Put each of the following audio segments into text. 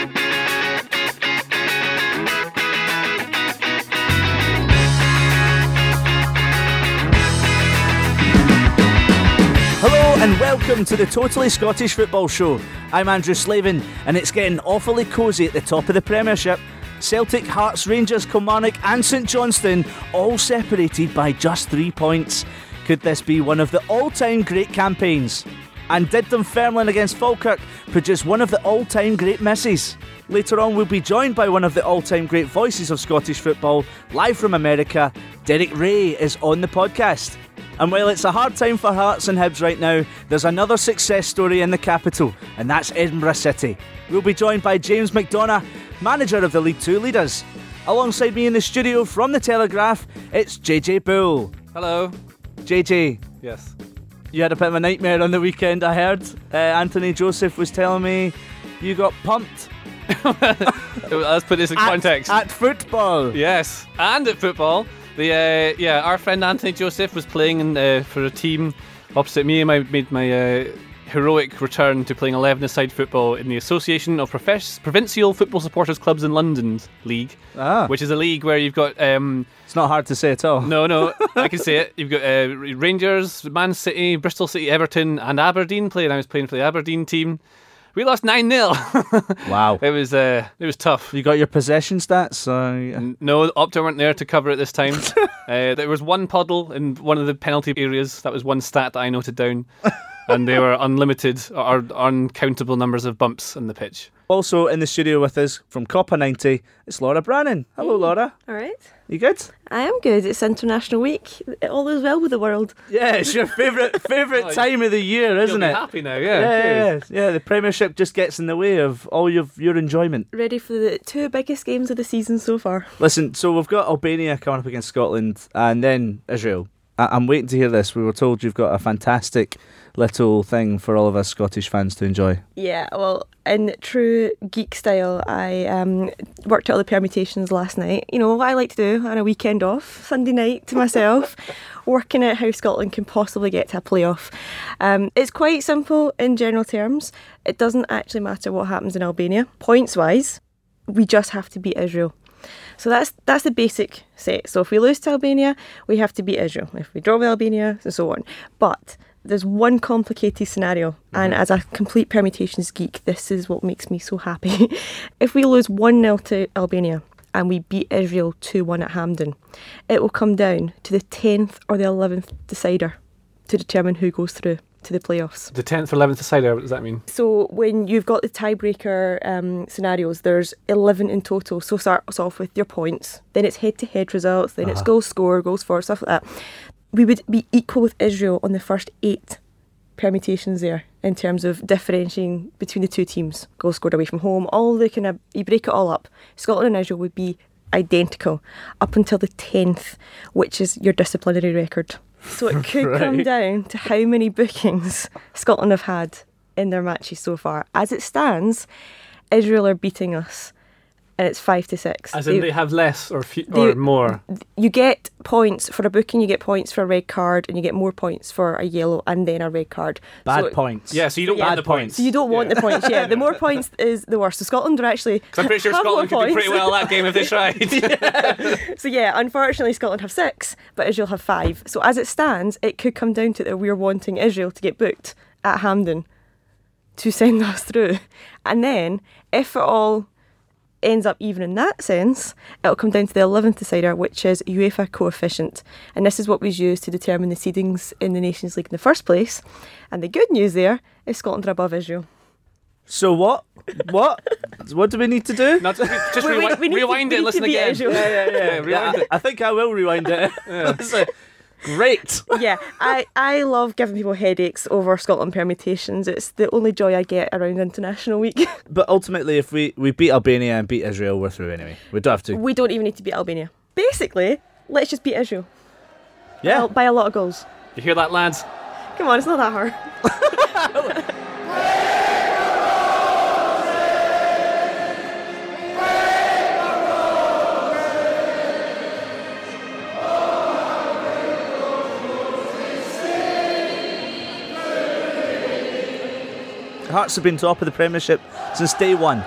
Hello and welcome to the Totally Scottish Football Show. I'm Andrew Slavin and it's getting awfully cosy at the top of the Premiership. Celtic, Hearts, Rangers, Kilmarnock, and St Johnstone all separated by just three points. Could this be one of the all time great campaigns? And did Dunfermline against Falkirk produce one of the all time great misses? Later on, we'll be joined by one of the all time great voices of Scottish football, live from America. Derek Rae is on the podcast. And while it's a hard time for Hearts and Hibs right now, there's another success story in the capital, and that's Edinburgh City. We'll be joined by James McDonaugh, manager of the League Two leaders. Alongside me in the studio from the Telegraph, it's JJ Bull. Hello. JJ, Yes. You had a bit of a nightmare on the weekend, I heard. Uh, Anthony Joseph was telling me you got pumped Let's put this in at, context. at football. yes, and at football. The uh, yeah, our friend Anthony Joseph was playing in, uh, for a team opposite me. and I made my uh, heroic return to playing 11-a-side football in the Association of Profes- Provincial Football Supporters Clubs in London's league, Ah, which is a league where you've got um, it's not hard to say at all. no, no, I can say it. You've got uh, Rangers, Man City, Bristol City, Everton, and Aberdeen playing. I was playing for the Aberdeen team. We lost nine 0 Wow. It was uh, it was tough. You got your possession stats? So, N- No, Opta weren't there to cover it this time. uh, there was one puddle in one of the penalty areas. That was one stat that I noted down. And there were unlimited or uncountable numbers of bumps in the pitch. Also in the studio with us from COPA90, it's Laura Brannan. Hello, mm. Laura. All right. You good? I am good. It's International Week. All is well with the world. Yeah, it's your favourite favourite Oh, time of the year, You'll isn't be it? happy now, Yeah, yeah. yeah, yeah, yeah. The Premiership just gets in the way of all your your enjoyment. Ready for the two biggest games of the season so far. Listen, so we've got Albania coming up against Scotland, and then Israel. I- I'm waiting to hear this. We were told you've got a fantastic little thing for all of us Scottish fans to enjoy. Yeah, well, in true geek style, I um, worked out all the permutations last night. You know, what I like to do on a weekend off, Sunday night to myself, working out how Scotland can possibly get to a playoff. Um, it's quite simple in general terms. It doesn't actually matter what happens in Albania. Points wise, we just have to beat Israel. So that's that's the basic set. So if we lose to Albania, we have to beat Israel. If we draw with Albania, and so on. But there's one complicated scenario, and mm-hmm. as a complete permutations geek, this is what makes me so happy. if we lose 1 0 to Albania and we beat Israel 2 1 at Hampden, it will come down to the 10th or the 11th decider to determine who goes through to the playoffs. The 10th or 11th decider, what does that mean? So when you've got the tiebreaker um, scenarios, there's 11 in total. So starts off with your points, then it's head-to-head results, then it's goals score, goals for, stuff like that. We would be equal with Israel on the first eight permutations there in terms of differentiating between the two teams. Goals scored away from home, all the kind of you break it all up. Scotland and Israel would be identical up until the 10th, which is your disciplinary record. So it could come down to how many bookings Scotland have had in their matches so far. As it stands, Israel are beating us, and it's five to six. As in They- they have less or, few, they- or more. you get points for a booking, you get points for a red card, and you get more points for a yellow and then a red card. Bad so, points. Yeah, so you don't Yeah. want the points. points. So you don't want Yeah. the points. Yeah, the more points is the worse. So Scotland are actually. 'Cause I'm pretty sure Scotland could do pretty well that game if they tried. So yeah, unfortunately, Scotland have six, but Israel have five. So as it stands, it could come down to that we're wanting Israel to get booked at Hampden to send us through, and then if it all ends up even in that sense, it'll come down to the eleventh decider, which is UEFA coefficient, and this is what was used to determine the seedings in the Nations League in the first place. And the good news there is Scotland are above Israel. So what? What? what do we need to do? Not just just We- we- rewind, we need to- rewind we it and listen again. Israel. Yeah, yeah, yeah. Yeah, rewind I, it. I think I will rewind it. So, Great. yeah, I, I love giving people headaches over Scotland permutations. It's the only joy I get around International Week. But ultimately, if we, we beat Albania and beat Israel, we're through anyway. We don't have to. we don't even need to beat Albania. Basically, let's just beat Israel. Yeah. Well, by a lot of goals. You hear that, lads? Come on, it's not that hard. Hearts have been top of the Premiership since day one.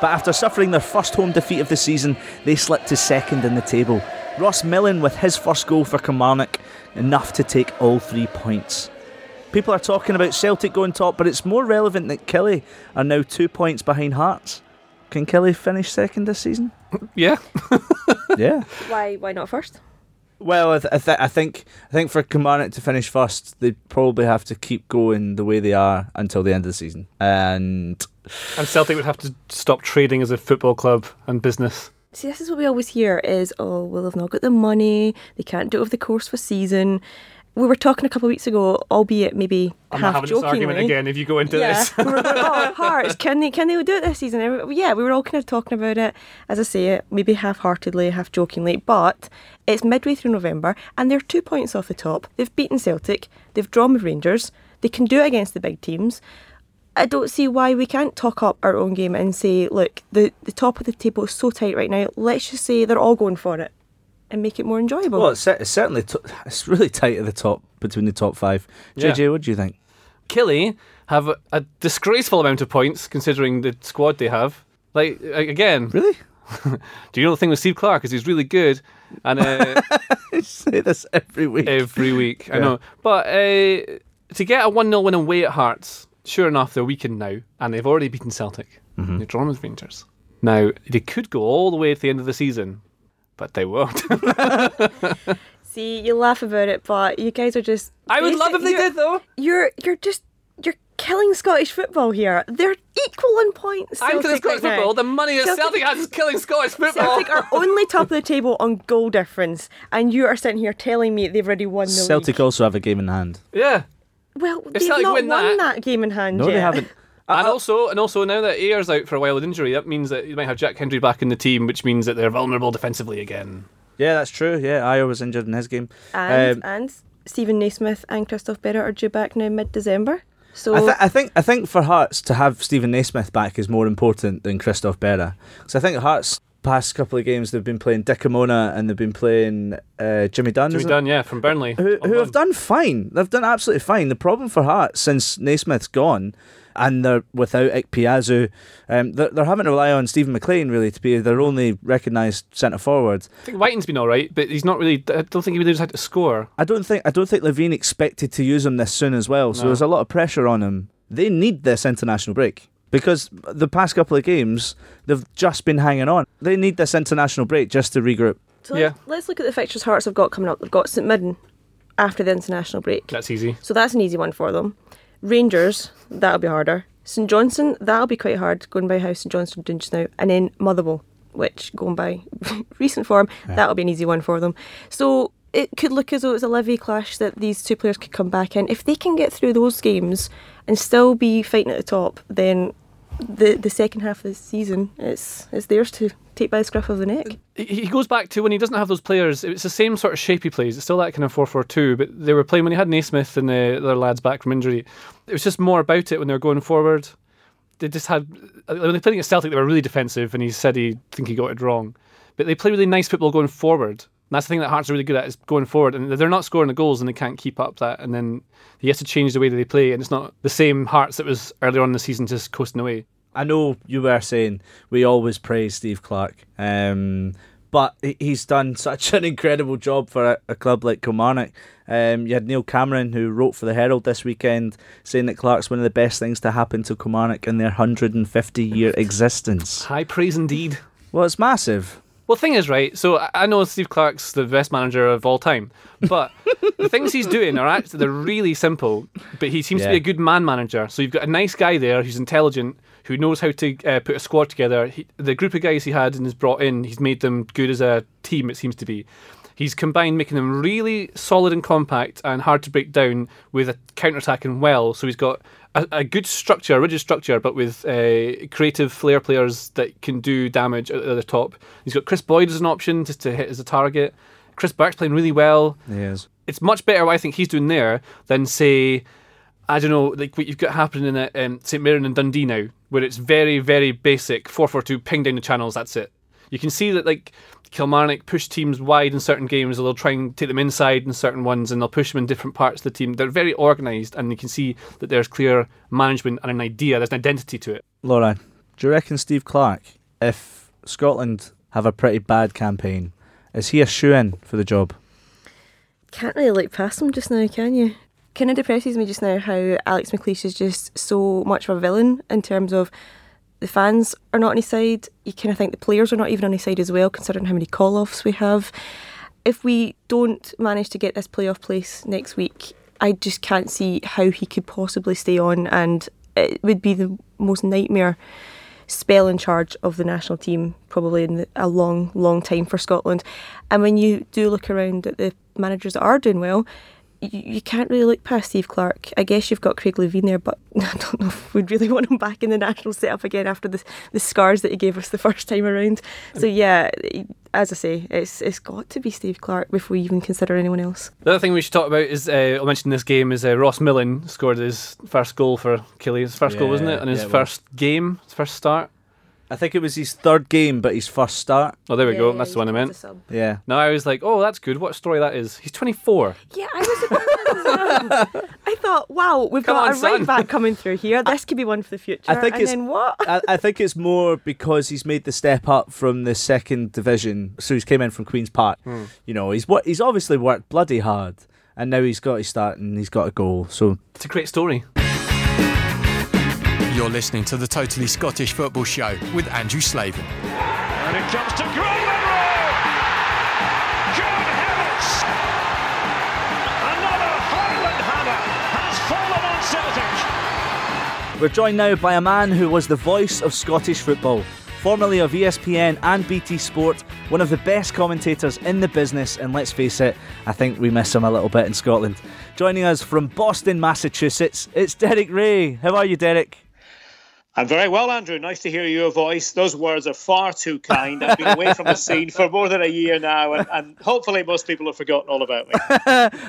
but after suffering their first home defeat of the season, they slipped to second in the table. Ross Millen with his first goal for Kilmarnock, enough to take all three points. People are talking about Celtic going top, but it's more relevant that Killie are now two points behind Hearts. Can Killie finish second this season? Yeah. yeah. Why? Why not first? Well, I, th- I, th- I think I think for Kilmarnock to finish first, they probably have to keep going the way they are until the end of the season, and And Celtic would have to stop trading as a football club and business. See, this is what we always hear: is oh, well, they've not got the money. They can't do it over the course of a season. We were talking a couple of weeks ago, albeit maybe I'm half having jokingly. this argument again if you go into yeah, this. we were going, oh, Hearts, can they can they do it this season? Yeah, we were all kind of talking about it, as I say maybe half-heartedly, half jokingly. But it's midway through November, and they're two points off the top. They've beaten Celtic, they've drawn with Rangers. They can do it against the big teams. I don't see why we can't talk up our own game and say, look, the the top of the table is so tight right now. Let's just say they're all going for it, and make it more enjoyable. well, it's, it's certainly t- it's really tight at the top between the top five. Yeah. JJ, what do you think? Killie have a, a disgraceful amount of points considering the squad they have. Like again, Really? do you know the thing with Steve Clarke is he's really good, and uh, I say this every week. every week I know. But uh, to get a one 0 win away at Hearts, sure enough they're weakened now, and they've already beaten Celtic. Mm-hmm. They're drawn with Rangers. Now they could go all the way to the end of the season, but they won't. see, you laugh about it, but you guys are just. I would love if they did though. You're you're just you're killing Scottish football here. They're equal in points. I'm killing Celtic Scottish right now. football. The money that Celtic- Celtic has is killing Scottish football. Celtic are only top of the table on goal difference, and you are sitting here telling me they've already won the Celtic league. also have a game in hand. yeah. Well, they've Celtic not win won that- that. game in hand No, yet. they haven't. And also, and also, now that Ajer's out for a while with injury, that means that you might have Jack Hendry back in the team, which means that they're vulnerable defensively again. Yeah, that's true. Yeah, Ayer was injured in his game. And Um, and Steven Naismith and Christophe Berra are due back now mid-December. So I, th- I think I think for Hearts to have Steven Naismith back is more important than Christophe Berra. Because I think Hearts past couple of games they've been playing Dikamona and they've been playing uh, Jimmy Dunne. Jimmy isn't it? Dunne, yeah, from Burnley. who, who have done fine. They've done absolutely fine. The problem for Hearts since Naismith's gone and they're without Ikpeazu, um, they're, they're having to rely on Steven MacLean really to be their only recognised centre forward. I think Wighton's been all right, but he's not really. I don't think he really knows how to score. I don't think I don't think Levein expected to use him this soon as well. So No. there's a lot of pressure on him. They need this international break because the past couple of games they've just been hanging on. They need this international break just to regroup. So Yeah. let's, let's look at the fixtures Hearts have got coming up. They've got St Mirren after the international break. That's easy. So that's an easy one for them. Rangers, that'll be harder. St Johnstone, that'll be quite hard going by how St Johnstone doing just now. And then Motherwell, which going by recent form, that'll be an easy one for them. So it could look as though it's a levy clash that these two players could come back in. If they can get through those games and still be fighting at the top, then the the second half of the season it's it's theirs to take by the scruff of the neck. He goes back to when he doesn't have those players. It's the same sort of shape he plays. It's still that kind of 4 4 2, but they were playing when he had Naismith and uh, the other lads back from injury. It was just more about it when they were going forward. They just had. Uh, when they played against Celtic, they were really defensive, and he said he think he got it wrong. But they play really nice football going forward. That's the thing that Hearts are really good at is going forward. And they're not scoring the goals and they can't keep up that. And then he has to change the way that they play. And it's not the same Hearts that was earlier on in the season just coasting away. I know you were saying we always praise Steve Clarke, um, but he's done such an incredible job for a, a club like Kilmarnock. Um, you had Neil Cameron, who wrote for the Herald this weekend, saying that Clarke's one of the best things to happen to Kilmarnock in their 150 year existence. High praise indeed. Well, it's massive. Well, the thing is, right? So I- know Steve Clarke's the best manager of all time, but the things he's doing are actually they're really simple. But he seems to be a good man manager. So you've got a nice guy there who's intelligent, who knows how to uh, put a squad together. He, the group of guys he had and has brought in, he's made them good as a team. It seems to be. He's combined making them really solid and compact and hard to break down with a counter attacking well. So he's got a, a good structure, a rigid structure, but with uh, creative flair players that can do damage at, at the top. He's got Kris Boyd as an option just to hit as a target. Chris Burke's playing really well. He is. It's much better what I think he's doing there than say, I don't know, like what you've got happening in um, St Mirren and Dundee now, where it's very, very basic four four two, ping down the channels. That's it. You can see that like Kilmarnock push teams wide in certain games, or they'll try and take them inside in certain ones, and they'll push them in different parts of the team. They're very organised, and you can see that there's clear management and an idea. There's an identity to it. Laura, Do you reckon Steve Clarke, if Scotland have a pretty bad campaign, is he a shoe in for the job? Can't really look past him just now, can you? Kind of depresses me just now how Alex McLeish is just so much of a villain in terms of the fans are not on his side. You kind of think the players are not even on his side as well, considering how many call offs we have. If we don't manage to get this playoff place next week, I just can't see how he could possibly stay on, and it would be the most nightmare spell in charge of the national team probably in a long, long time for Scotland. And when you do look around at the managers that are doing well, you, you can't really look past Steve Clarke. I guess you've got Craig Levein there, but I don't know if we'd really want him back in the national setup again after the, the scars that he gave us the first time around. So yeah, as I say, it's it's got to be Steve Clarke before we even consider anyone else. The other thing we should talk about is uh, I mentioned this game is uh, Ross Millen scored his first goal for Killie. His first yeah, goal, wasn't it? And his yeah, first game, his first start. I think it was his third game, but his first start. Oh, there we yeah, go. That's the one I meant. Yeah. No, I was like, oh, that's good. What story that is? He's 24. Yeah, I was. I thought, wow, we've Come got on, a right back coming through here. This could be one for the future. I think and it's what? I, I, think it's more because he's made the step up from the second division. So he's came in from Queens Park. Hmm. You know, he's what he's obviously worked bloody hard, and now he's got his start and he's got a goal. So it's a great story. You're listening to the Totally Scottish Football Show with Andrew Slavin. And it comes to Grove Good heavens! Another Highland hammer has fallen on Celtic. We're joined now by a man who was the voice of Scottish football formerly of ESPN and BT Sport, one of the best commentators in the business, and let's face it, I think we miss him a little bit in Scotland. Joining us from Boston, Massachusetts, it's Derek Rae. How are you, Derek? I'm very well, Andrew. Nice to hear your voice. Those words are far too kind. I've been away from the scene for more than a year now, and, and hopefully most people have forgotten all about me.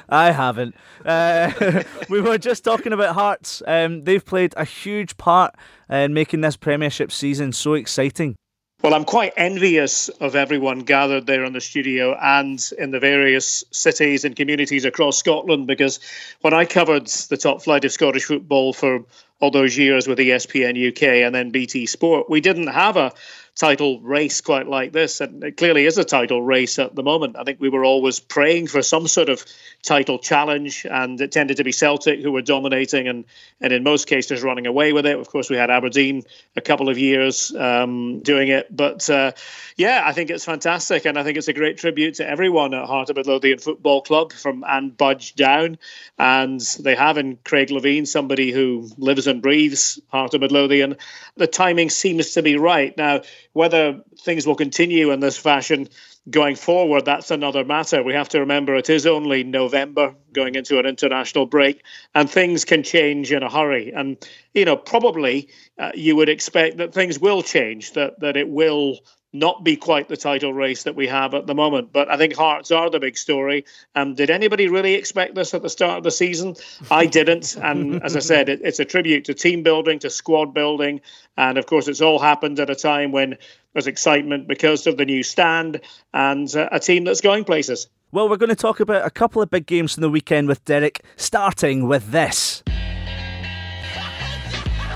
I haven't. Uh, we were just talking about Hearts. Um, they've played a huge part in making this Premiership season so exciting. Well, I'm quite envious of everyone gathered there in the studio and in the various cities and communities across Scotland because when I covered the top flight of Scottish football for all those years with ESPN UK and then BT Sport, we didn't have a title race quite like this. And it clearly is a title race at the moment. I think we were always praying for some sort of title challenge, and it tended to be Celtic who were dominating and, and in most cases running away with it. Of course, we had Aberdeen a couple of years um, doing it. But uh, yeah, I think it's fantastic. And I think it's a great tribute to everyone at Heart of Midlothian Football Club from Anne Budge down. And they have in Craig Levein somebody who lives and breathes Heart of Midlothian. The timing seems to be right. Now, whether things will continue in this fashion going forward, that's another matter. We have to remember it is only November going into an international break, and things can change in a hurry. And, you know, probably uh, you would expect that things will change, that, that it will not be quite the title race that we have at the moment. But I think Hearts are the big story. Um, did anybody really expect this at the start of the season? I didn't. And as I said, it, it's a tribute to team building, to squad building. And of course, it's all happened at a time when there's excitement because of the new stand and uh, a team that's going places. Well, we're going to talk about a couple of big games from the weekend with Derek, starting with this.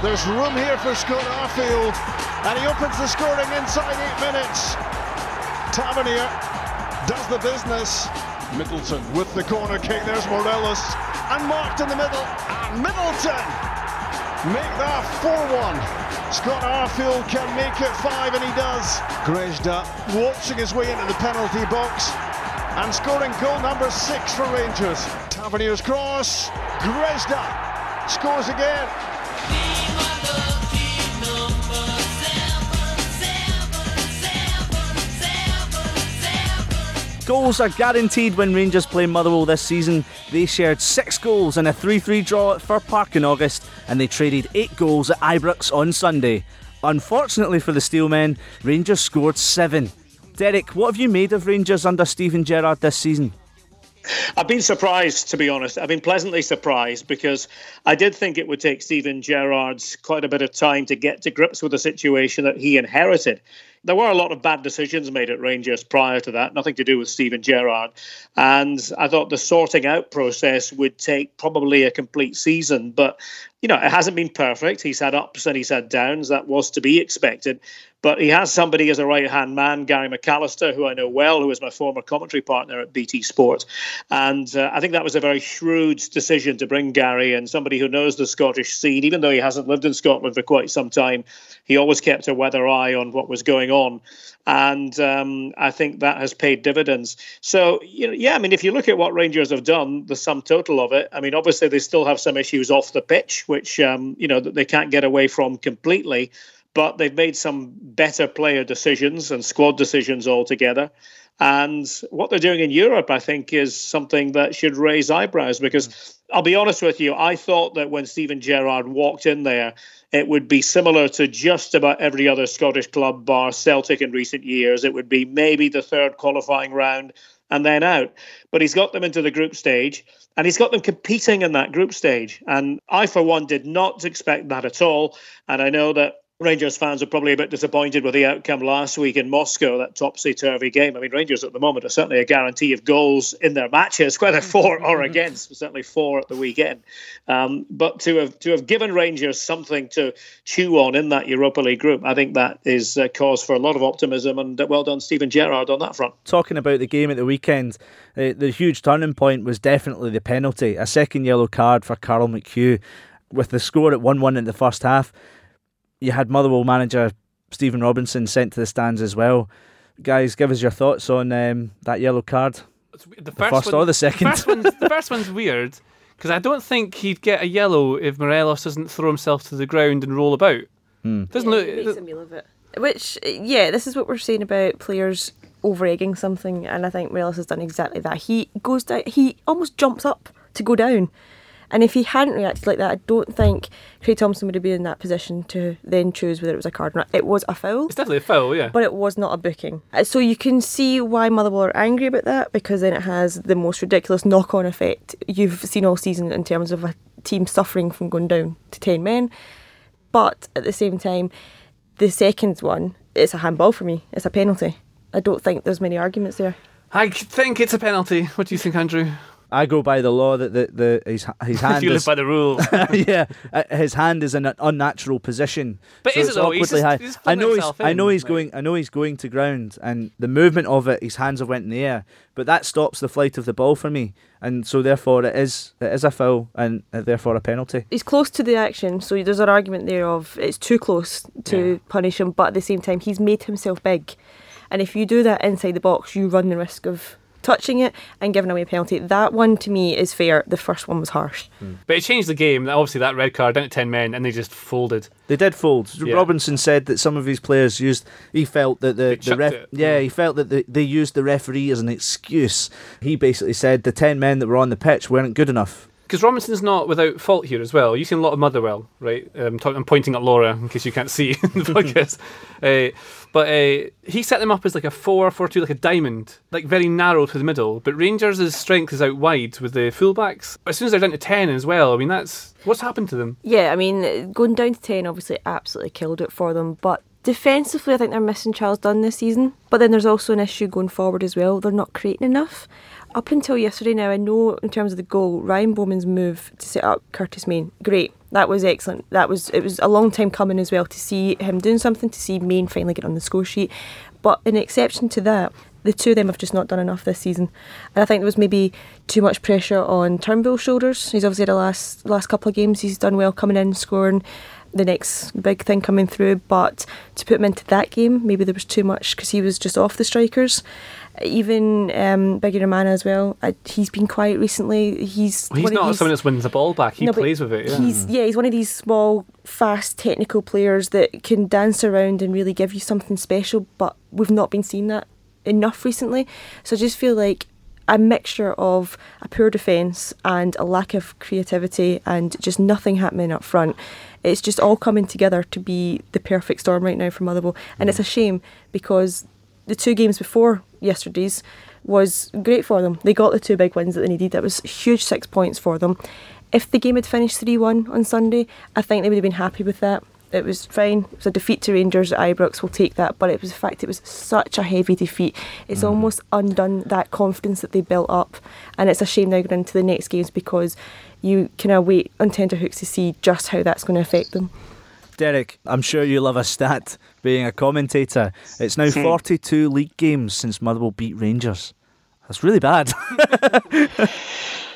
There's room here for Scott Arfield, and he opens the scoring inside eight minutes. Tavernier does the business. Middleton with the corner kick. There's Morelos, and marked in the middle. And Middleton make that 4-1. Scott Arfield can make it five, and he does. Grezda watching his way into the penalty box and scoring goal number six for Rangers. Tavernier's cross. Grezda scores again. Goals are guaranteed when Rangers play Motherwell this season. They shared six goals in a 3 3 draw at Fir Park in August, and they traded eight goals at Ibrox on Sunday. Unfortunately for the Steelmen, Rangers scored seven. Derek, what have you made of Rangers under Steven Gerrard this season? I've been surprised, to be honest. I've been pleasantly surprised because I did think it would take Steven Gerrard quite a bit of time to get to grips with the situation that he inherited. There were a lot of bad decisions made at Rangers prior to that, nothing to do with Steven Gerrard. And I thought the sorting out process would take probably a complete season. But, you know, it hasn't been perfect. He's had ups and he's had downs. That was to be expected. But he has somebody as a right hand man, Gary McAllister, who I know well, who was my former commentary partner at BT Sport. And uh, I think that was a very shrewd decision to bring Gary and somebody who knows the Scottish scene, even though he hasn't lived in Scotland for quite some time. He always kept a weather eye on what was going on. And um, I think that has paid dividends. So, you know, yeah, I mean, if you look at what Rangers have done, the sum total of it, I mean, obviously they still have some issues off the pitch, which, um, you know, they can't get away from completely but they've made some better player decisions and squad decisions altogether. And what they're doing in Europe, I think, is something that should raise eyebrows because mm. I'll be honest with you, I thought that when Steven Gerrard walked in there, it would be similar to just about every other Scottish club bar Celtic in recent years. It would be maybe the third qualifying round and then out. But he's got them into the group stage and he's got them competing in that group stage. And I, for one, did not expect that at all. And I know that Rangers fans are probably a bit disappointed with the outcome last week in Moscow, that topsy turvy game. I mean, Rangers at the moment are certainly a guarantee of goals in their matches, whether for or against, certainly four at the weekend. Um, but to have to have given Rangers something to chew on in that Europa League group, I think that is a cause for a lot of optimism. And well done, Steven Gerrard, on that front. Talking about the game at the weekend, uh, the huge turning point was definitely the penalty, a second yellow card for Carl McHugh, with the score at one-one in the first half you had Motherwell manager Stephen Robinson sent to the stands as well. Guys, give us your thoughts on um, that yellow card. The, the first, one, or the second. The first, one's, the first one's weird because I don't think he'd get a yellow if Morelos doesn't throw himself to the ground and roll about. Hmm. Doesn't yeah, look. Makes a meal of it. Which, yeah, this is what we're saying about players over egging something, and I think Morelos has done exactly that. He goes down. He almost jumps up to go down and if he hadn't reacted like that, I don't think Craig Thomson would have been in that position to then choose whether it was a card or not. It was a foul. It's definitely a foul, yeah. But it was not a booking. Uh, so you can see why Motherwell are angry about that because then it has the most ridiculous knock on effect you've seen all season in terms of a team suffering from going down to 10 men. But at the same time, the second one, it's a handball for me. It's a penalty. I don't think there's many arguments there. I think it's a penalty. What do you think, Andrew? I go by the law that the, the his his hand. you is, live by the rules. yeah, uh, his hand is in an unnatural position. But so is it it's though? He's just- high. he's I know he's. himself I know he's like- going. I know he's going to ground, and the movement of it, his hands have went in the air. But that stops the flight of the ball for me, and so therefore it is it is a foul and uh, therefore a penalty. He's close to the action, so there's an argument there of it's too close to Yeah. punish him, but at the same time, he's made himself big. And if you do that inside the box, you run the risk of touching it and giving away a penalty. That one to me is fair. The first one was harsh. Hmm. But it changed the game. Obviously, that red card down to 10 men, and they just folded. They did fold. Yeah. Robinson said that some of his players used. He felt that the, the ref. it. Yeah, hmm. he felt that the, they used the referee as an excuse. He basically said the ten men that were on the pitch weren't good enough. Because Robinson's not without fault here as well. You've seen a lot of Motherwell, right? Um, talk, I'm pointing at Laura in case you can't see the podcast. uh, but uh, he set them up as like a 4 4 2, like a diamond, like very narrow to the middle. But Rangers' strength is out wide with the fullbacks. As soon as they're down to 10 as well, I mean, that's what's happened to them. Yeah, I mean, going down to 10 obviously absolutely killed it for them, but defensively, I think they're missing Charles Dunne this season. But then there's also an issue going forward as well. They're not creating enough. Up until yesterday now, I know in terms of the goal, Ryan Bowman's move to set up Curtis Main, great. That was excellent. That was it was a long time coming as well to see him doing something, to see Main finally get on the score sheet. But in exception to that, the two of them have just not done enough this season. And I think there was maybe too much pressure on Turnbull's shoulders. He's obviously had a last last couple of games he's done well coming in, scoring the next big thing coming through. But to put him into that game, maybe there was too much because he was just off the strikers. Even um, Bigirimana as well. I, he's been quiet recently. He's Well, he's not these- someone that wins the ball back. He no, plays with it. Yeah. He's yeah, he's one of these small, fast, technical players that can dance around and really give you something special. But we've not been seeing that enough recently. So I just feel like a mixture of a poor defence and a lack of creativity and just nothing happening up front. It's just all coming together to be the perfect storm right now for Motherwell, and it's a shame because the two games before yesterday's, was great for them. They got the two big wins that they needed. That was huge six points for them. If the game had finished 3 1 on Sunday, I think they would have been happy with that. It was fine. It was a defeat to Rangers at Ibrox. We'll take that. But it was the fact it was such a heavy defeat. It's mm. almost undone that confidence that they built up. And it's a shame now going into the next games because you kind of wait on tenterhooks to see just how that's going to affect them. Derek, I'm sure you love a stat being a commentator. It's now hmm. 42 league games since Motherwell beat Rangers. That's really bad.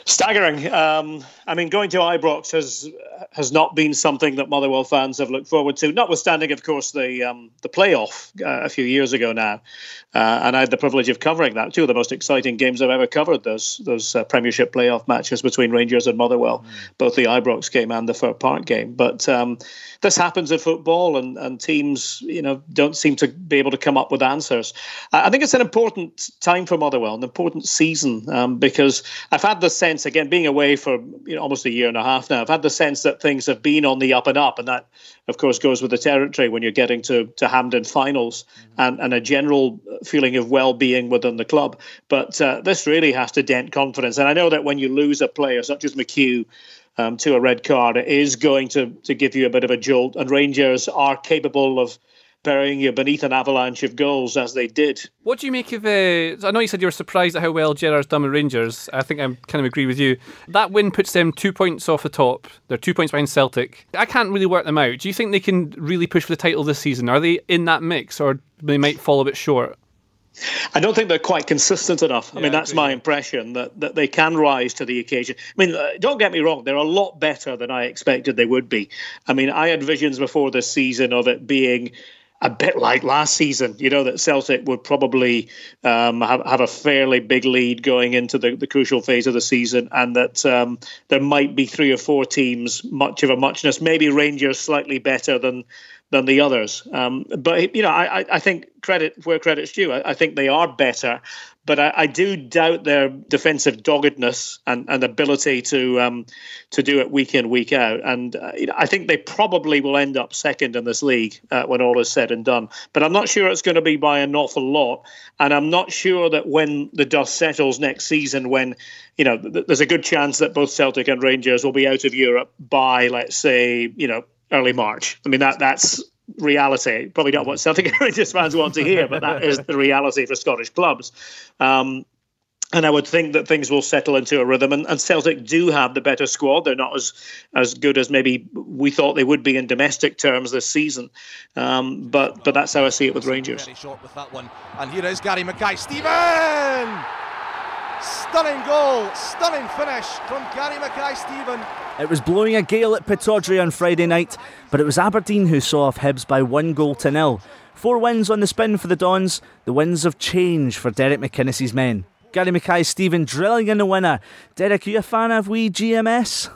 Staggering. Um, I mean, going to Ibrox has has not been something that Motherwell fans have looked forward to. Notwithstanding, of course, the um, the playoff uh, a few years ago now, uh, and I had the privilege of covering that. Two of the most exciting games I've ever covered. Those those uh, Premiership playoff matches between Rangers and Motherwell, mm. both the Ibrox game and the Fir Park game. But um, this happens in football, and, and teams, you know, don't seem to be able to come up with answers. I think it's an important time for Motherwell, an important season, um, because I've had the sense, again, being away for you know, almost a year and a half now, I've had the sense that things have been on the up and up, and that, of course, goes with the territory when you're getting to, to Hampden finals mm-hmm. and, and a general feeling of well-being within the club. But uh, this really has to dent confidence, and I know that when you lose a player such as McHugh, um, to a red card it is going to to give you a bit of a jolt. And Rangers are capable of burying you beneath an avalanche of goals as they did. What do you make of? Uh, I know you said you were surprised at how well Gerrard's done with Rangers. I think I kind of agree with you. That win puts them two points off the top. They're two points behind Celtic. I can't really work them out. Do you think they can really push for the title this season? Are they in that mix, or they might fall a bit short? I don't think they're quite consistent enough. I mean, that's my impression that, that they can rise to the occasion. I mean, uh, don't get me wrong, they're a lot better than I expected they would be. I mean, I had visions before this season of it being a bit like last season, you know, that Celtic would probably um, have, have a fairly big lead going into the, the crucial phase of the season, and that um, there might be three or four teams much of a muchness, maybe Rangers slightly better than than the others. Um, but you know, I, I think credit where credit's due. I, I think they are better, but I, I, do doubt their defensive doggedness and, and ability to um, to do it week in week out. And uh, I think they probably will end up second in this league uh, when all is said and done. But I'm not sure it's going to be by an awful lot. And I'm not sure that when the dust settles next season, when you know th- there's a good chance that both Celtic and Rangers will be out of Europe by let's say you know early March. I mean that that's reality. Probably not what Celtic Rangers fans want to hear, but that is the reality for Scottish clubs. Um, and I would think that things will settle into a rhythm. And, and, Celtic do have the better squad. They're not as as good as maybe we thought they would be in domestic terms this season. Um, but but that's how I see it with Rangers. Short with that one. And here is Gary Mackay-Steven. Stunning goal, stunning finish from Gary Mackay Steven. It was blowing a gale at Pittodrie on Friday night, but it was Aberdeen who saw off Hibs by one goal to nil. Four wins on the spin for the Dons, the winds of change for Derek McInnes's men. Gary Mackay Steven drilling in the winner. Derek, are you a fan of wee GMS?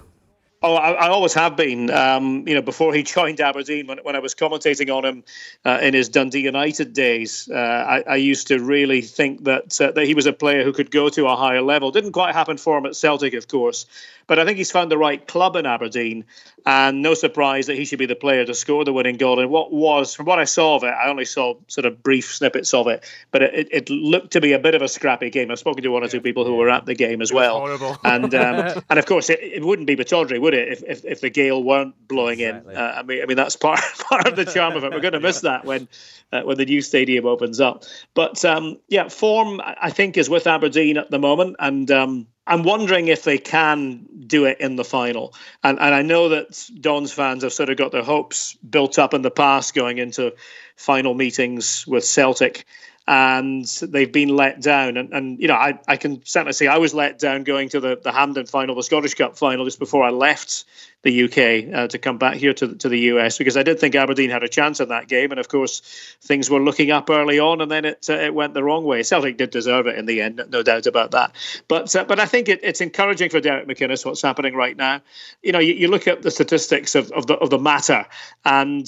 Oh, I, I, always have been. Um, you know, before he joined Aberdeen, when, when I was commentating on him uh, in his Dundee United days, uh, I, I, used to really think that uh, that he was a player who could go to a higher level. Didn't quite happen for him at Celtic, of course, but I think he's found the right club in Aberdeen, and no surprise that he should be the player to score the winning goal. And what was, from what I saw of it, I only saw sort of brief snippets of it, but it, it looked to be a bit of a scrappy game. I've spoken to one or two people who were at the game as well, and um, and of course it, it wouldn't be Pittodrie, would it, if, if, if the gale weren't blowing exactly. in? Uh, I mean, I mean that's part part of the charm of it. We're going to miss that when uh, when the new stadium opens up. But um, yeah, form I think is with Aberdeen at the moment, and. Um, I'm wondering if they can do it in the final. And and I know that Dons fans have sort of got their hopes built up in the past going into final meetings with Celtic and they've been let down. And, and you know, I, I can certainly say I was let down going to the, the Hampden final, the Scottish Cup final, just before I left the UK uh, to come back here to, to the US because I did think Aberdeen had a chance in that game. And of course, things were looking up early on and then it, uh, it went the wrong way. Celtic did deserve it in the end, no doubt about that. But uh, but I think it, it's encouraging for Derek McInnes what's happening right now. You know, you, you look at the statistics of, of, the, of the matter and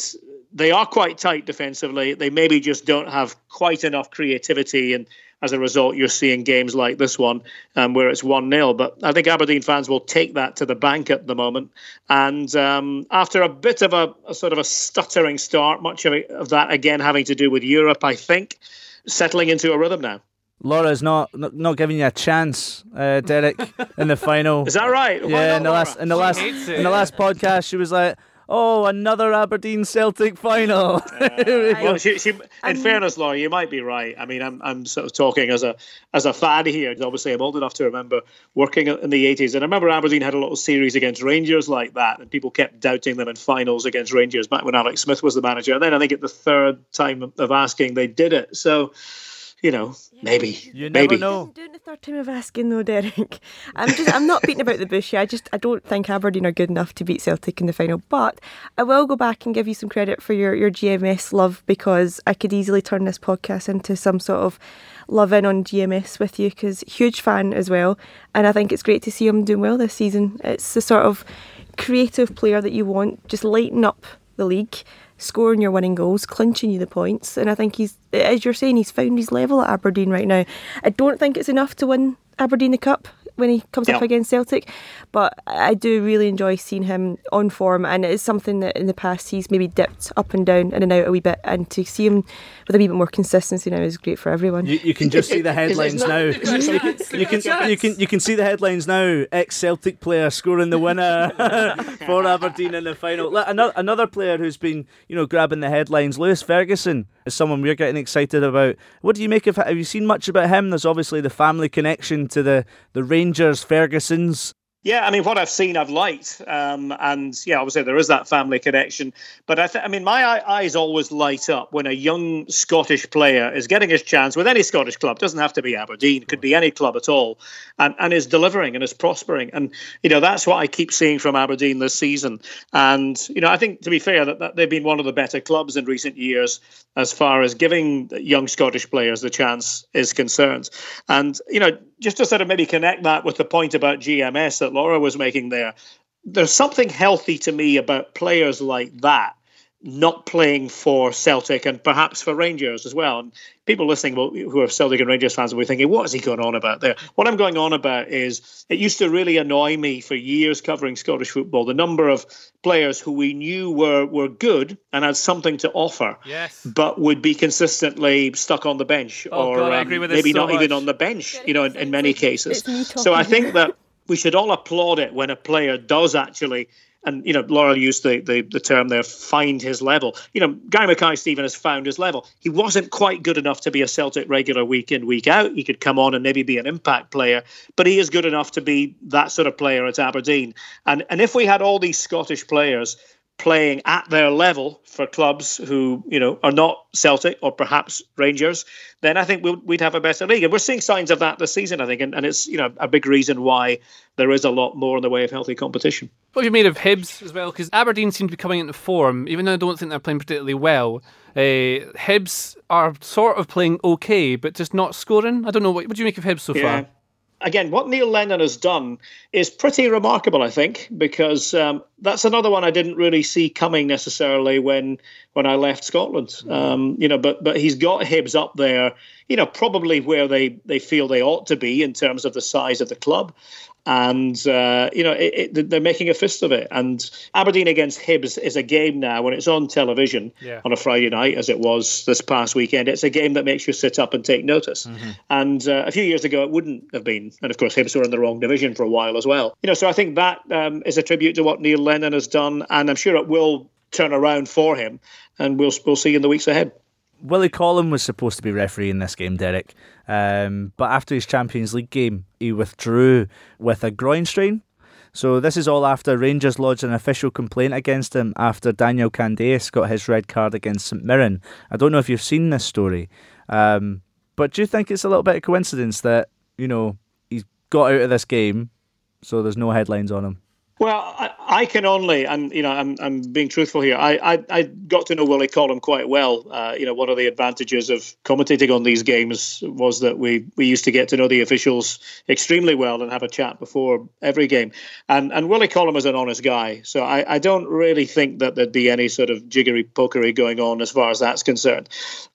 they are quite tight defensively. They maybe just don't have quite enough creativity, and as a result, you're seeing games like this one um, where it's one 0 But I think Aberdeen fans will take that to the bank at the moment. And um, after a bit of a, a, sort of a stuttering start, much of, it, of that again having to do with Europe, I think, settling into a rhythm now. Laura's not not, not giving you a chance, uh, Derek, in the final. Is that right? Why Yeah, not, in the Laura? last in the She last in the last podcast, she was like, "Oh, another Aberdeen Celtic final." Well, she, she, in um, fairness, Laura, you might be right. I mean, I'm, I'm sort of talking as a as a fan here. obviously, I'm old enough to remember working in the 80s, and I remember Aberdeen had a little series against Rangers like that, and people kept doubting them in finals against Rangers back when Alex Smith was the manager. And then I think at the third time of asking, they did it. So, you know, maybe, You never maybe. know. I'm doing the third time of asking though, Derek. I'm just I'm not beating about the bush here. I just I don't think Aberdeen are good enough to beat Celtic in the final. But I will go back and give you some credit for your, your GMS love because I could easily turn this podcast into some sort of love in on GMS with you because huge fan as well. And I think it's great to see him doing well this season. It's the sort of creative player that you want, just lighten up the league, scoring your winning goals, clinching you the points. And I think he's, as you're saying, he's found his level at Aberdeen right now. I don't think it's enough to win Aberdeen the Cup when he comes up against Celtic, but I do really enjoy seeing him on form. And it's something that in the past he's maybe dipped up and down, in and out a wee bit. And to see him with a wee bit more consistency now is great for everyone. You, you can just see the Is- is headlines now. You can, you can you can you can see the headlines now. Ex Celtic player scoring the winner for Aberdeen in the final. Another another player who's been you know grabbing the headlines. Lewis Ferguson is someone we're getting excited about. What do you make of? Have you seen much about him? There's obviously the family connection to the the Rangers Fergusons. Yeah, I mean, what I've seen, I've liked, um, and yeah, obviously there is that family connection. But I, th- I mean, my eyes always light up when a young Scottish player is getting his chance with any Scottish club. Doesn't have to be Aberdeen; could be any club at all, and and is delivering and is prospering. And you know, that's what I keep seeing from Aberdeen this season. And you know, I think to be fair, that, that they've been one of the better clubs in recent years as far as giving young Scottish players the chance is concerned. And you know, just to sort of maybe connect that with the point about GMS that Laura was making there, there's something healthy to me about players like that not playing for Celtic and perhaps for Rangers as well. And people listening will, who are Celtic and Rangers fans will be thinking, what is he going on about there? What I'm going on about is it used to really annoy me for years covering Scottish football, the number of players who we knew were, were good and had something to offer, Yes. but would be consistently stuck on the bench Oh, or God, um, agree with this maybe so not even on the bench, you know, in, in many cases. So I think that we should all applaud it when a player does actually and you know Laura used the, the the term there find his level. You know Gary Mackay Steven has found his level. He wasn't quite good enough to be a Celtic regular week in week out. He could come on and maybe be an impact player but he is good enough to be that sort of player at Aberdeen. And and if we had all these Scottish players playing at their level for clubs who you know are not Celtic or perhaps Rangers, then I think we'll, we'd have a better league. And we're seeing signs of that this season, I think, and, and it's you know a big reason why there is a lot more in the way of healthy competition. What have you made of Hibs as well? Because Aberdeen seem to be coming into form, even though I don't think they're playing particularly well. Uh, Hibs are sort of playing okay, but just not scoring. I don't know. What, what do you make of Hibs so Yeah. far? Again, what Neil Lennon has done is pretty remarkable, I think, because um, that's another one I didn't really see coming necessarily when when I left Scotland. Um, you know, but but he's got Hibs up there, you know, probably where they they feel they ought to be in terms of the size of the club. And uh, you know it, it, they're making a fist of it. And Aberdeen against Hibs is a game now when it's on television Yeah. on a Friday night, as it was this past weekend. It's a game that makes you sit up and take notice. And uh, a few years ago, it wouldn't have been. And of course, Hibs were in the wrong division for a while as well. You know, so I think that um, is a tribute to what Neil Lennon has done, and I'm sure it will turn around for him. And we'll we'll see in the weeks ahead. Willie Collum was supposed to be refereeing this game, Derek, um, but after his Champions League game, he withdrew with a groin strain. So this is all after Rangers lodged an official complaint against him after Daniel Candeias got his red card against St Mirren. I don't know if you've seen this story, um, but do you think it's a little bit of coincidence that you know he's got out of this game, so there's no headlines on him? Well, I, I can only, and you know, I'm, I'm being truthful here. I, I, I got to know Willie Collum quite well. Uh, you know, one of the advantages of commentating on these games was that we, we used to get to know the officials extremely well and have a chat before every game. And and Willie Collum is an honest guy, so I, I don't really think that there'd be any sort of jiggery pokery going on as far as that's concerned.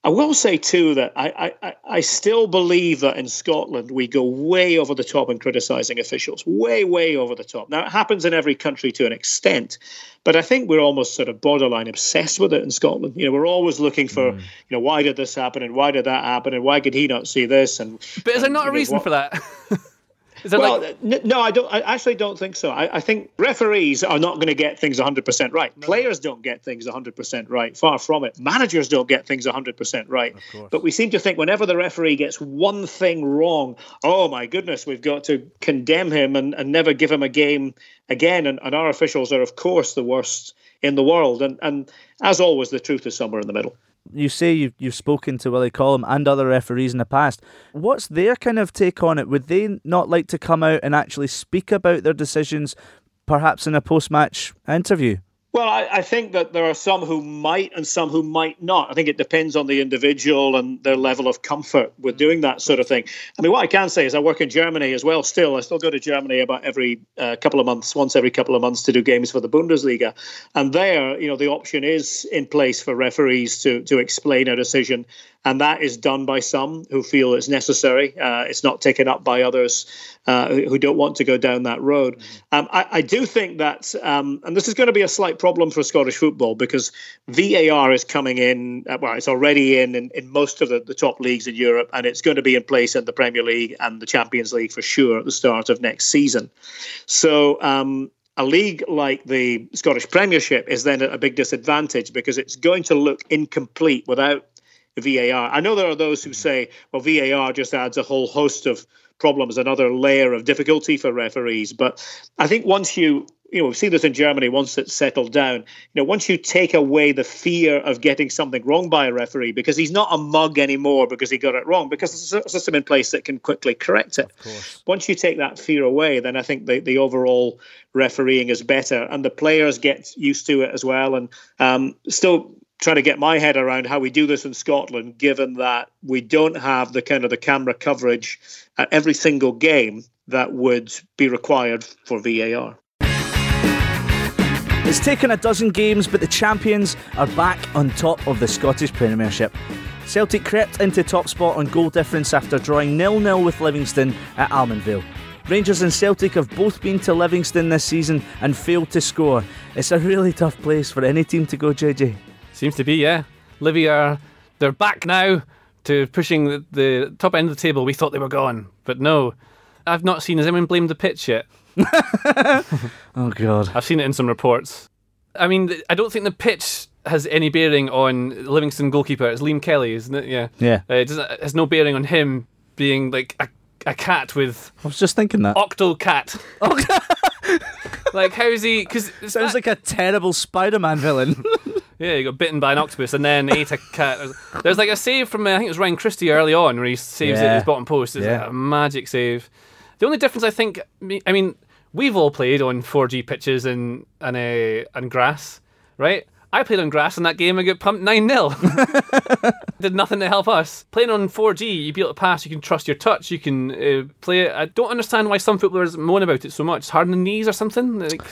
I will say too that I, I, I- still believe that in Scotland we go way over the top in criticising officials, way way over the top. Now it happens in every country to an extent. But I think we're almost sort of borderline obsessed with it in Scotland. You know, we're always looking for, Mm. you know, why did this happen and why did that happen and why could he not see this? And But is there not you a know, reason what- for that? is there well, like n- no, I don't. I actually don't think so. I, I think referees are not going to get things 100% right. Players don't get things 100% right. Far from it. Managers don't get things 100% right. But we seem to think whenever the referee gets one thing wrong, oh my goodness, we've got to condemn him and, and never give him a game again. And, and our officials are, of course, the worst in the world. And, and as always, the truth is somewhere in the middle. You say you've, you've spoken to Willie Collum and other referees in the past. What's their kind of take on it? Would they not like to come out and actually speak about their decisions, perhaps in a post match interview? Well, I, I think that there are some who might and some who might not. I think it depends on the individual and their level of comfort with doing that sort of thing. I mean, what I can say is I work in Germany as well. Still, I still go to Germany about every uh, couple of months, once every couple of months, to do games for the Bundesliga. And there, you know, the option is in place for referees to to explain a decision, and that is done by some who feel it's necessary. Uh, it's not taken up by others uh, who don't want to go down that road. Um, I, I do think that, um, and this is going to be a slight problem for Scottish football because VAR is coming in. Uh, well, it's already in, in in most of the, the top leagues in Europe, and it's going to be in place in the Premier League and the Champions League for sure at the start of next season. So. Um, a league like the Scottish Premiership is then at a big disadvantage because it's going to look incomplete without VAR. I know there are those who say, well, VAR just adds a whole host of problems, another layer of difficulty for referees. But I think once you, you know, we've seen this in Germany, once it's settled down, you know, once you take away the fear of getting something wrong by a referee, because he's not a mug anymore because he got it wrong, because there's a system in place that can quickly correct it. Once you take that fear away, then I think the, the overall refereeing is better and the players get used to it as well. And um, still, trying to get my head around how we do this in Scotland, given that we don't have the kind of the camera coverage at every single game that would be required for VAR. It's taken a dozen games, but the champions are back on top of the Scottish Premiership. Celtic crept into top spot on goal difference after drawing nil-nil with Livingston at Almondvale. Rangers and Celtic have both been to Livingston this season and failed to score. It's a really tough place for any team to go, JJ. Seems to be, yeah. Livy are they're back now to pushing the, the top end of the table. We thought they were gone, but no. I've not seen has anyone blamed the pitch yet. Oh God. I've seen it in some reports. I mean, I don't think the pitch has any bearing on Livingston goalkeeper. It's Liam Kelly, isn't it? Yeah. Yeah. Uh, it, doesn't, it has no bearing on him being like a, a cat with I was just thinking that. octo cat. like how is he? Because Sounds like a terrible Spider-Man villain. Yeah, he got bitten by an octopus and then ate a cat. There's like a save from uh, I think it was Ryan Christie early on where he saves it at his bottom post. It's Yeah. like a magic save. The only difference I think, I mean, we've all played on 4G pitches and and uh, and grass, right? I played on grass in that game and got pumped 9 0. Did nothing to help us. Playing on 4G, you be able to pass, you can trust your touch, you can uh, play it. I don't understand why some footballers moan about it so much. It's hard on the knees or something. Like,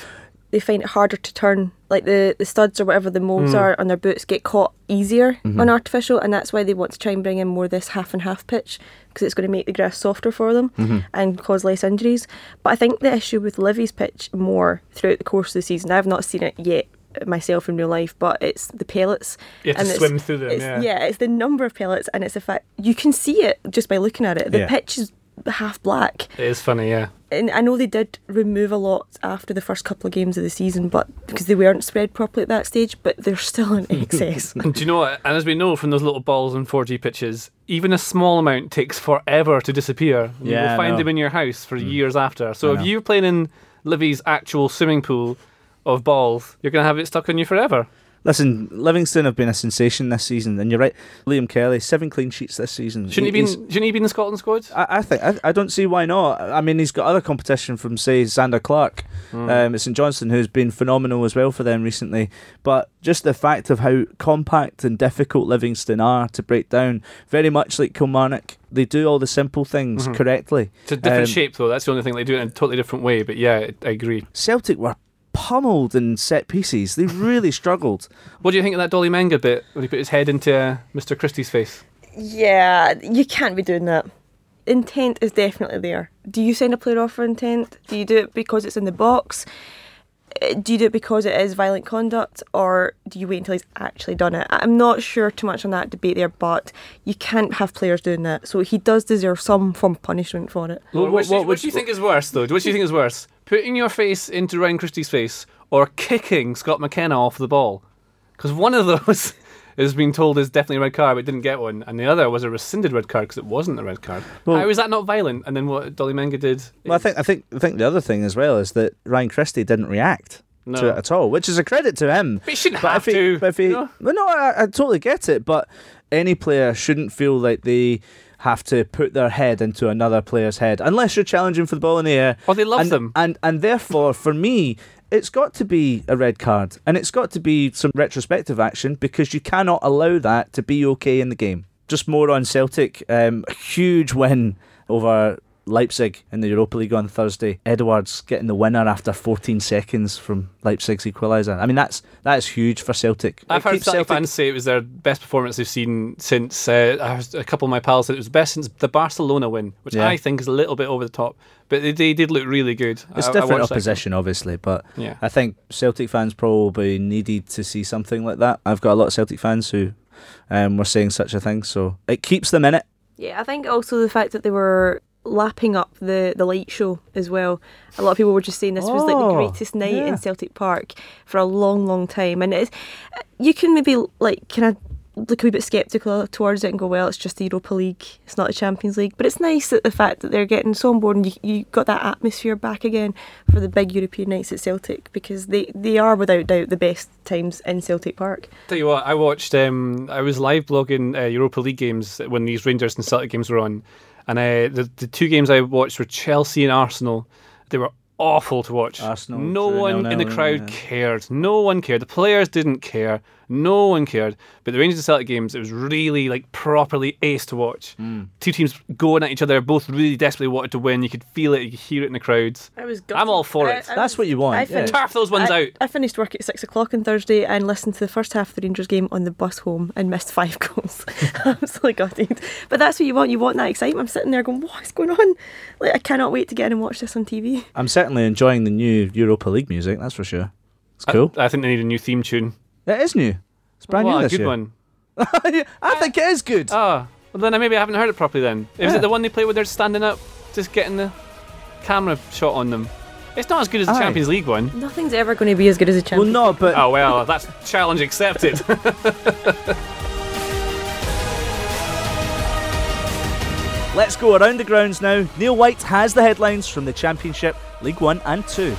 they find it harder to turn. Like the, the studs or whatever the molds Hmm. are on their boots get caught easier Mm-hmm. on artificial, and that's why they want to try and bring in more this half and half pitch because it's going to make the grass softer for them Mm-hmm. and cause less injuries. But I think the issue with Livy's pitch more throughout the course of the season, I've not seen it yet myself in real life, but it's the pellets. You have to and it's- swim through them, it's- yeah. it's the number of pellets, and it's the fact you can see it just by looking at it. The Yeah. pitch is half black it is funny, yeah. and I know they did remove a lot after the first couple of games of the season, but because they weren't spread properly at that stage, but they're still in excess. And do you know what? And as we know from those little balls on 4G pitches, even a small amount takes forever to disappear. You Yeah, I will find know. them in your house for mm. years after. So I if know. you're playing in Livy's actual swimming pool of balls, you're going to have it stuck on you forever. Listen, Livingston have been a sensation this season, and you're right. Liam Kelly, seven clean sheets this season. Shouldn't he be? In, shouldn't he be in the Scotland squad? I, I think I, I don't see why not. I mean, he's got other competition from say Zander Clark Hmm. um, at St Johnstone, who's been phenomenal as well for them recently. But just the fact of how compact and difficult Livingston are to break down, very much like Kilmarnock, they do all the simple things correctly. It's a different Um, shape though. That's the only thing they do it in a totally different way. But yeah, I agree. Celtic were pummeled in set pieces. They really struggled. What do you think of that Dolly Menga bit when he put his head into uh, Mr. Christie's face? yeah, you can't be doing that. Intent is definitely there. Do you send a player off for intent? Do you do it because it's in the box? uh, do you do it because it is violent conduct, or do you wait until he's actually done it? I'm not sure too much on that debate there, but you can't have players doing that. So he does deserve some form of punishment for it. Well, What- which, what what, would do you you- think is worse, though? What do you think is worse? Putting your face into Ryan Christie's face or kicking Scott McKenna off the ball? Because one of those is being told is definitely a red card, but didn't get one, and the other was a rescinded red card because it wasn't a red card. Well- How is that not violent? And then what Dolly Menga did? Well, I think I think I think the other thing as well is that Ryan Christie didn't react No. to it at all, which is a credit to him. But he shouldn't But have if he, to. But if he, you know? well, no, I, I totally get it. But any player shouldn't feel like they have to put their head into another player's head unless you're challenging for the ball in the air. Or they love and, them. and and therefore, for me, it's got to be a red card, and it's got to be some retrospective action because you cannot allow that to be okay in the game. Just more on Celtic, um, huge win over Leipzig in the Europa League on Thursday. Edwards getting the winner after 14 seconds from Leipzig's equaliser. I mean, that's that's huge for Celtic. I've It heard keeps Celtic fans say it was their best performance they've seen since uh, a couple of my pals said it was best since the Barcelona win, which Yeah. I think is a little bit over the top. But they, they did look really good. It's I- I different watched that opposition, obviously, but Yeah. I think Celtic fans probably needed to see something like that. I've got a lot of Celtic fans who um, were saying such a thing, so it keeps them in it. Yeah, I think also the fact that they were lapping up the, the light show as well. A lot of people were just saying this was like the Oh, greatest night yeah. in Celtic Park for a long, long time. And it's you can maybe like kind of look a wee bit sceptical towards it and go, well, it's just the Europa League, it's not the Champions League. But it's nice that the fact that they're getting so on board and you, you got that atmosphere back again for the big European nights at Celtic because they, they are without doubt the best times in Celtic Park. Tell you what, I watched. Um, I was live blogging uh, Europa League games when these Rangers and Celtic games were on, and uh, the the two games I watched were Chelsea and Arsenal. They were awful to watch. Arsenal no one in the 0-0, crowd yeah. cared. No one cared. The players didn't care. No one cared. But the Rangers and Celtic games, it was really like properly ace to watch. Mm. Two teams going at each other, both really desperately wanted to win. You could feel it. You could hear it in the crowds. I was I'm all for it. That's what you want, I yeah. finished- Turf those ones I, out. I finished work at six o'clock on Thursday and listened to the first half of the Rangers game on the bus home and missed five goals. Absolutely gutted. But that's what you want. You want that excitement. I'm sitting there going, "What is going on?" Like I cannot wait to get in and watch this on TV. I'm certainly enjoying the new Europa League music, that's for sure. It's cool. I, I think they need a new theme tune. It is new. It's brand What new a this good year. one. I think it is good. Oh, well then I maybe I haven't heard it properly then. Is Yeah. it the one they play where they're standing up, just getting the camera shot on them? It's not as good as the Aye. Champions League one. Nothing's ever going to be as good as a Champions. well, champion. no, but Oh well, that's challenge accepted. let's go around the grounds now. Neil White has the headlines from the Championship, League One and Two.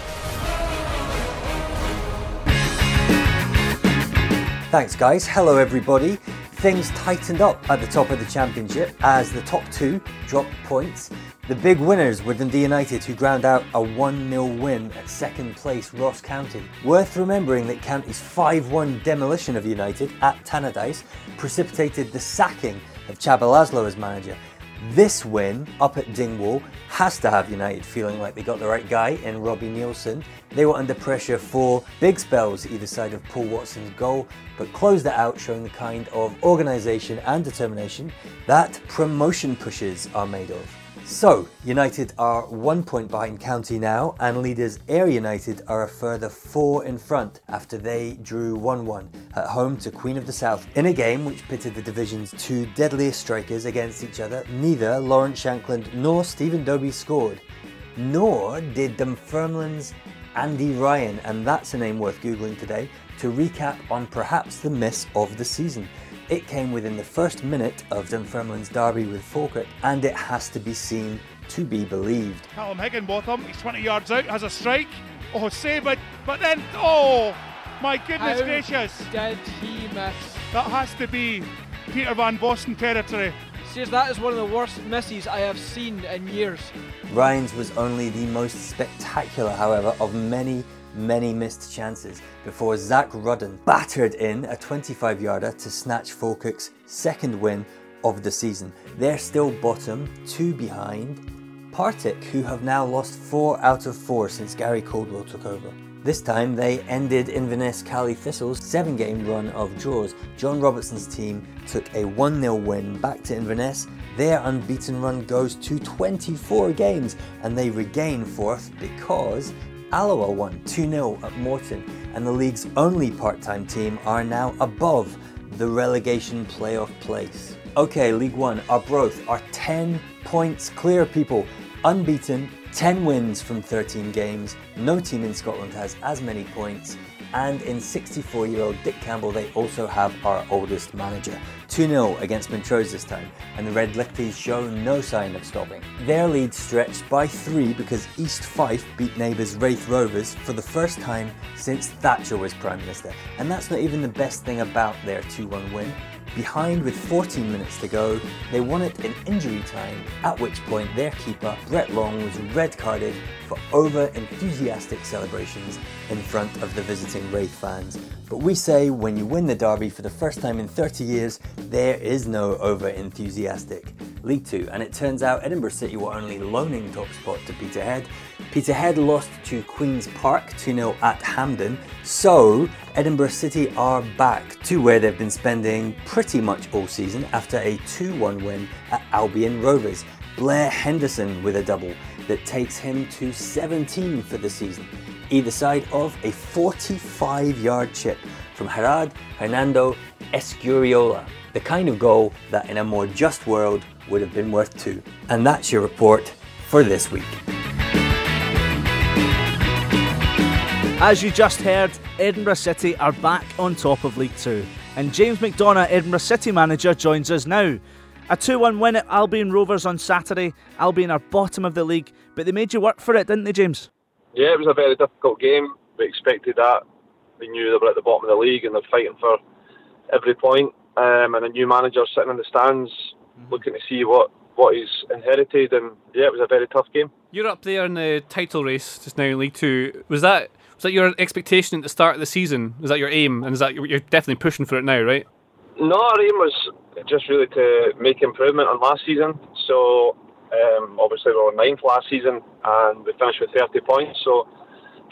Thanks, guys. Hello, everybody. Things tightened up at the top of the championship as the top two dropped points. The big winners were Dundee United, who ground out a 1 0 win at second place Ross County. Worth remembering that County's 5 1 demolition of United at Tannadice precipitated the sacking of Csaba László as manager. This win up at Dingwall has to have United feeling like they got the right guy in Robbie Neilson. They were under pressure for big spells either side of Paul Watson's goal, but closed it out, showing the kind of organisation and determination that promotion pushes are made of. So, United are one point behind County now, and leaders Ayr United are a further four in front after they drew 1 1 at home to Queen of the South. In a game which pitted the division's two deadliest strikers against each other, neither Lawrence Shankland nor Stephen Dobbie scored, nor did Dunfermline's Andy Ryan, and that's a name worth Googling today, to recap on perhaps the miss of the season. It came within the first minute of Dunfermline's derby with Falkirk, and it has to be seen to be believed. Kallum Higginbotham, he's 20 yards out, has a strike. Oh, save it. But then, oh, my goodness How gracious. Did he miss? That has to be Peter Van Vossen territory. Says that is one of the worst misses I have seen in years. Ryan's was only the most spectacular, however, of many, many missed chances before Zak Rudden battered in a 25 yarder to snatch Falkirk's second win of the season. They're still bottom, two behind Partick, who have now lost four out of four since Gary Caldwell took over. This time they ended Inverness Caley Thistle's seven game run of draws. John Robertson's team took a 1 0 win back to Inverness. Their unbeaten run goes to 24 games and they regain fourth because Alloa won 2 0 at Morton, and the league's only part time team are now above the relegation playoff place. Okay, League One, Arbroath are 10 points clear, people. Unbeaten, 10 wins from 13 games. No team in Scotland has as many points. And in 64 year old Dick Campbell, they also have our oldest manager. 2 0 against Montrose this time, and the Red Lichties show no sign of stopping. Their lead stretched by three because East Fife beat neighbours Raith Rovers for the first time since Thatcher was Prime Minister. And that's not even the best thing about their 2 1 win. Behind with 14 minutes to go, they won it in injury time, at which point their keeper, Brett Long, was red carded for over enthusiastic celebrations in front of the visiting Raith fans. But we say when you win the derby for the first time in 30 years, there is no over enthusiastic. League Two, and it turns out Edinburgh City were only loaning top spot to Peterhead. Peterhead lost to Queen's Park 2 0 at Hampden, so Edinburgh City are back to where they've been spending pretty much all season after a 2 1 win at Albion Rovers. Blair Henderson with a double that takes him to 17 for the season, either side of a 45 yard chip from Gerard Hernando Escuriola, the kind of goal that in a more just world would have been worth two. And that's your report for this week. As you just heard, Edinburgh City are back on top of League Two, and James McDonaugh, Edinburgh City manager, joins us now. A 2 1 win at Albion Rovers on Saturday. Albion are bottom of the league, but they made you work for it, didn't they, James? Yeah, it was a very difficult game. We expected that. We knew they were at the bottom of the league and they're fighting for every point. Um, and a new manager sitting in the stands mm-hmm. looking to see what, what he's inherited. And yeah, it was a very tough game. You're up there in the title race just now in League Two. Was that was that your expectation at the start of the season? Is that your aim? And is that you're definitely pushing for it now, right? No, our aim was just really to make improvement on last season. So um, obviously we were ninth last season and we finished with 30 points. So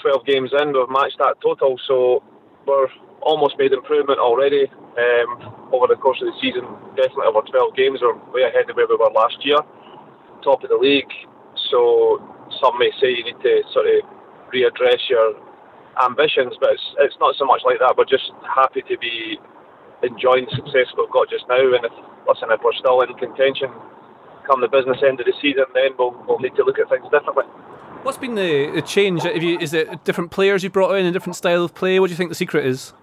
12 games in, we've matched that total. So we're almost made improvement already um, over the course of the season. Definitely over 12 games, we're way ahead of where we were last year. Top of the league. So some may say you need to sort of readdress your ambitions, but it's, it's not so much like that. We're just happy to be enjoying the success we've got just now. And if listen, if we're still in contention come the business end of the season, then we'll, we'll need to look at things differently. What's been the, the change? You, is it different players you brought in, a different style of play? What do you think the secret is?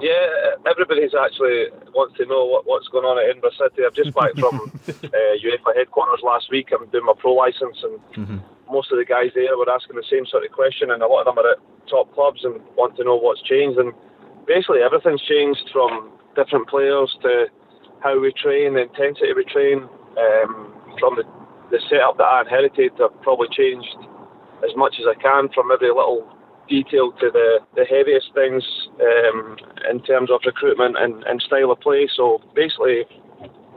Yeah, everybody's actually wants to know what, what's going on at Edinburgh City. I've just back from uh, UEFA headquarters last week. I'm doing my pro license, and mm-hmm. most of the guys there were asking the same sort of question, and a lot of them are at top clubs and want to know what's changed. And basically everything's changed from different players to how we train, the intensity we train, um, from the, the setup that I inherited. I've probably changed as much as I can from every little detail to the, the heaviest things um, in terms of recruitment and, and style of play. So basically,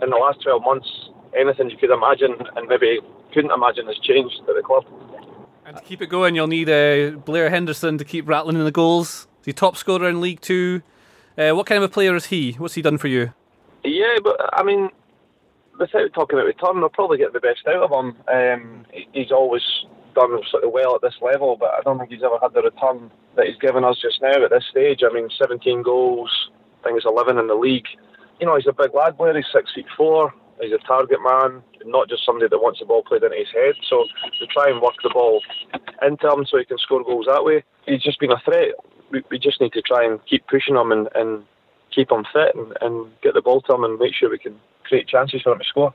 in the last 12 months, anything you could imagine and maybe couldn't imagine has changed at the club. And to keep it going, you'll need uh, Blair Henderson to keep rattling in the goals. The top scorer in League Two. Uh, what kind of a player is he? What's he done for you? Yeah, but I mean, without talking about return, they'll probably get the best out of him. Um, he's always done sort of well at this level, but I don't think he's ever had the return that he's given us just now at this stage. I mean, 17 goals, I think it's 11 in the league. You know, he's a big lad, Blair. He's six feet four. He's a target man, not just somebody that wants the ball played into his head. So to try and work the ball into him so he can score goals that way, he's just been a threat we, we just need to try and keep pushing him and, and keep him fit and, and get the ball to him and make sure we can create chances for him to score.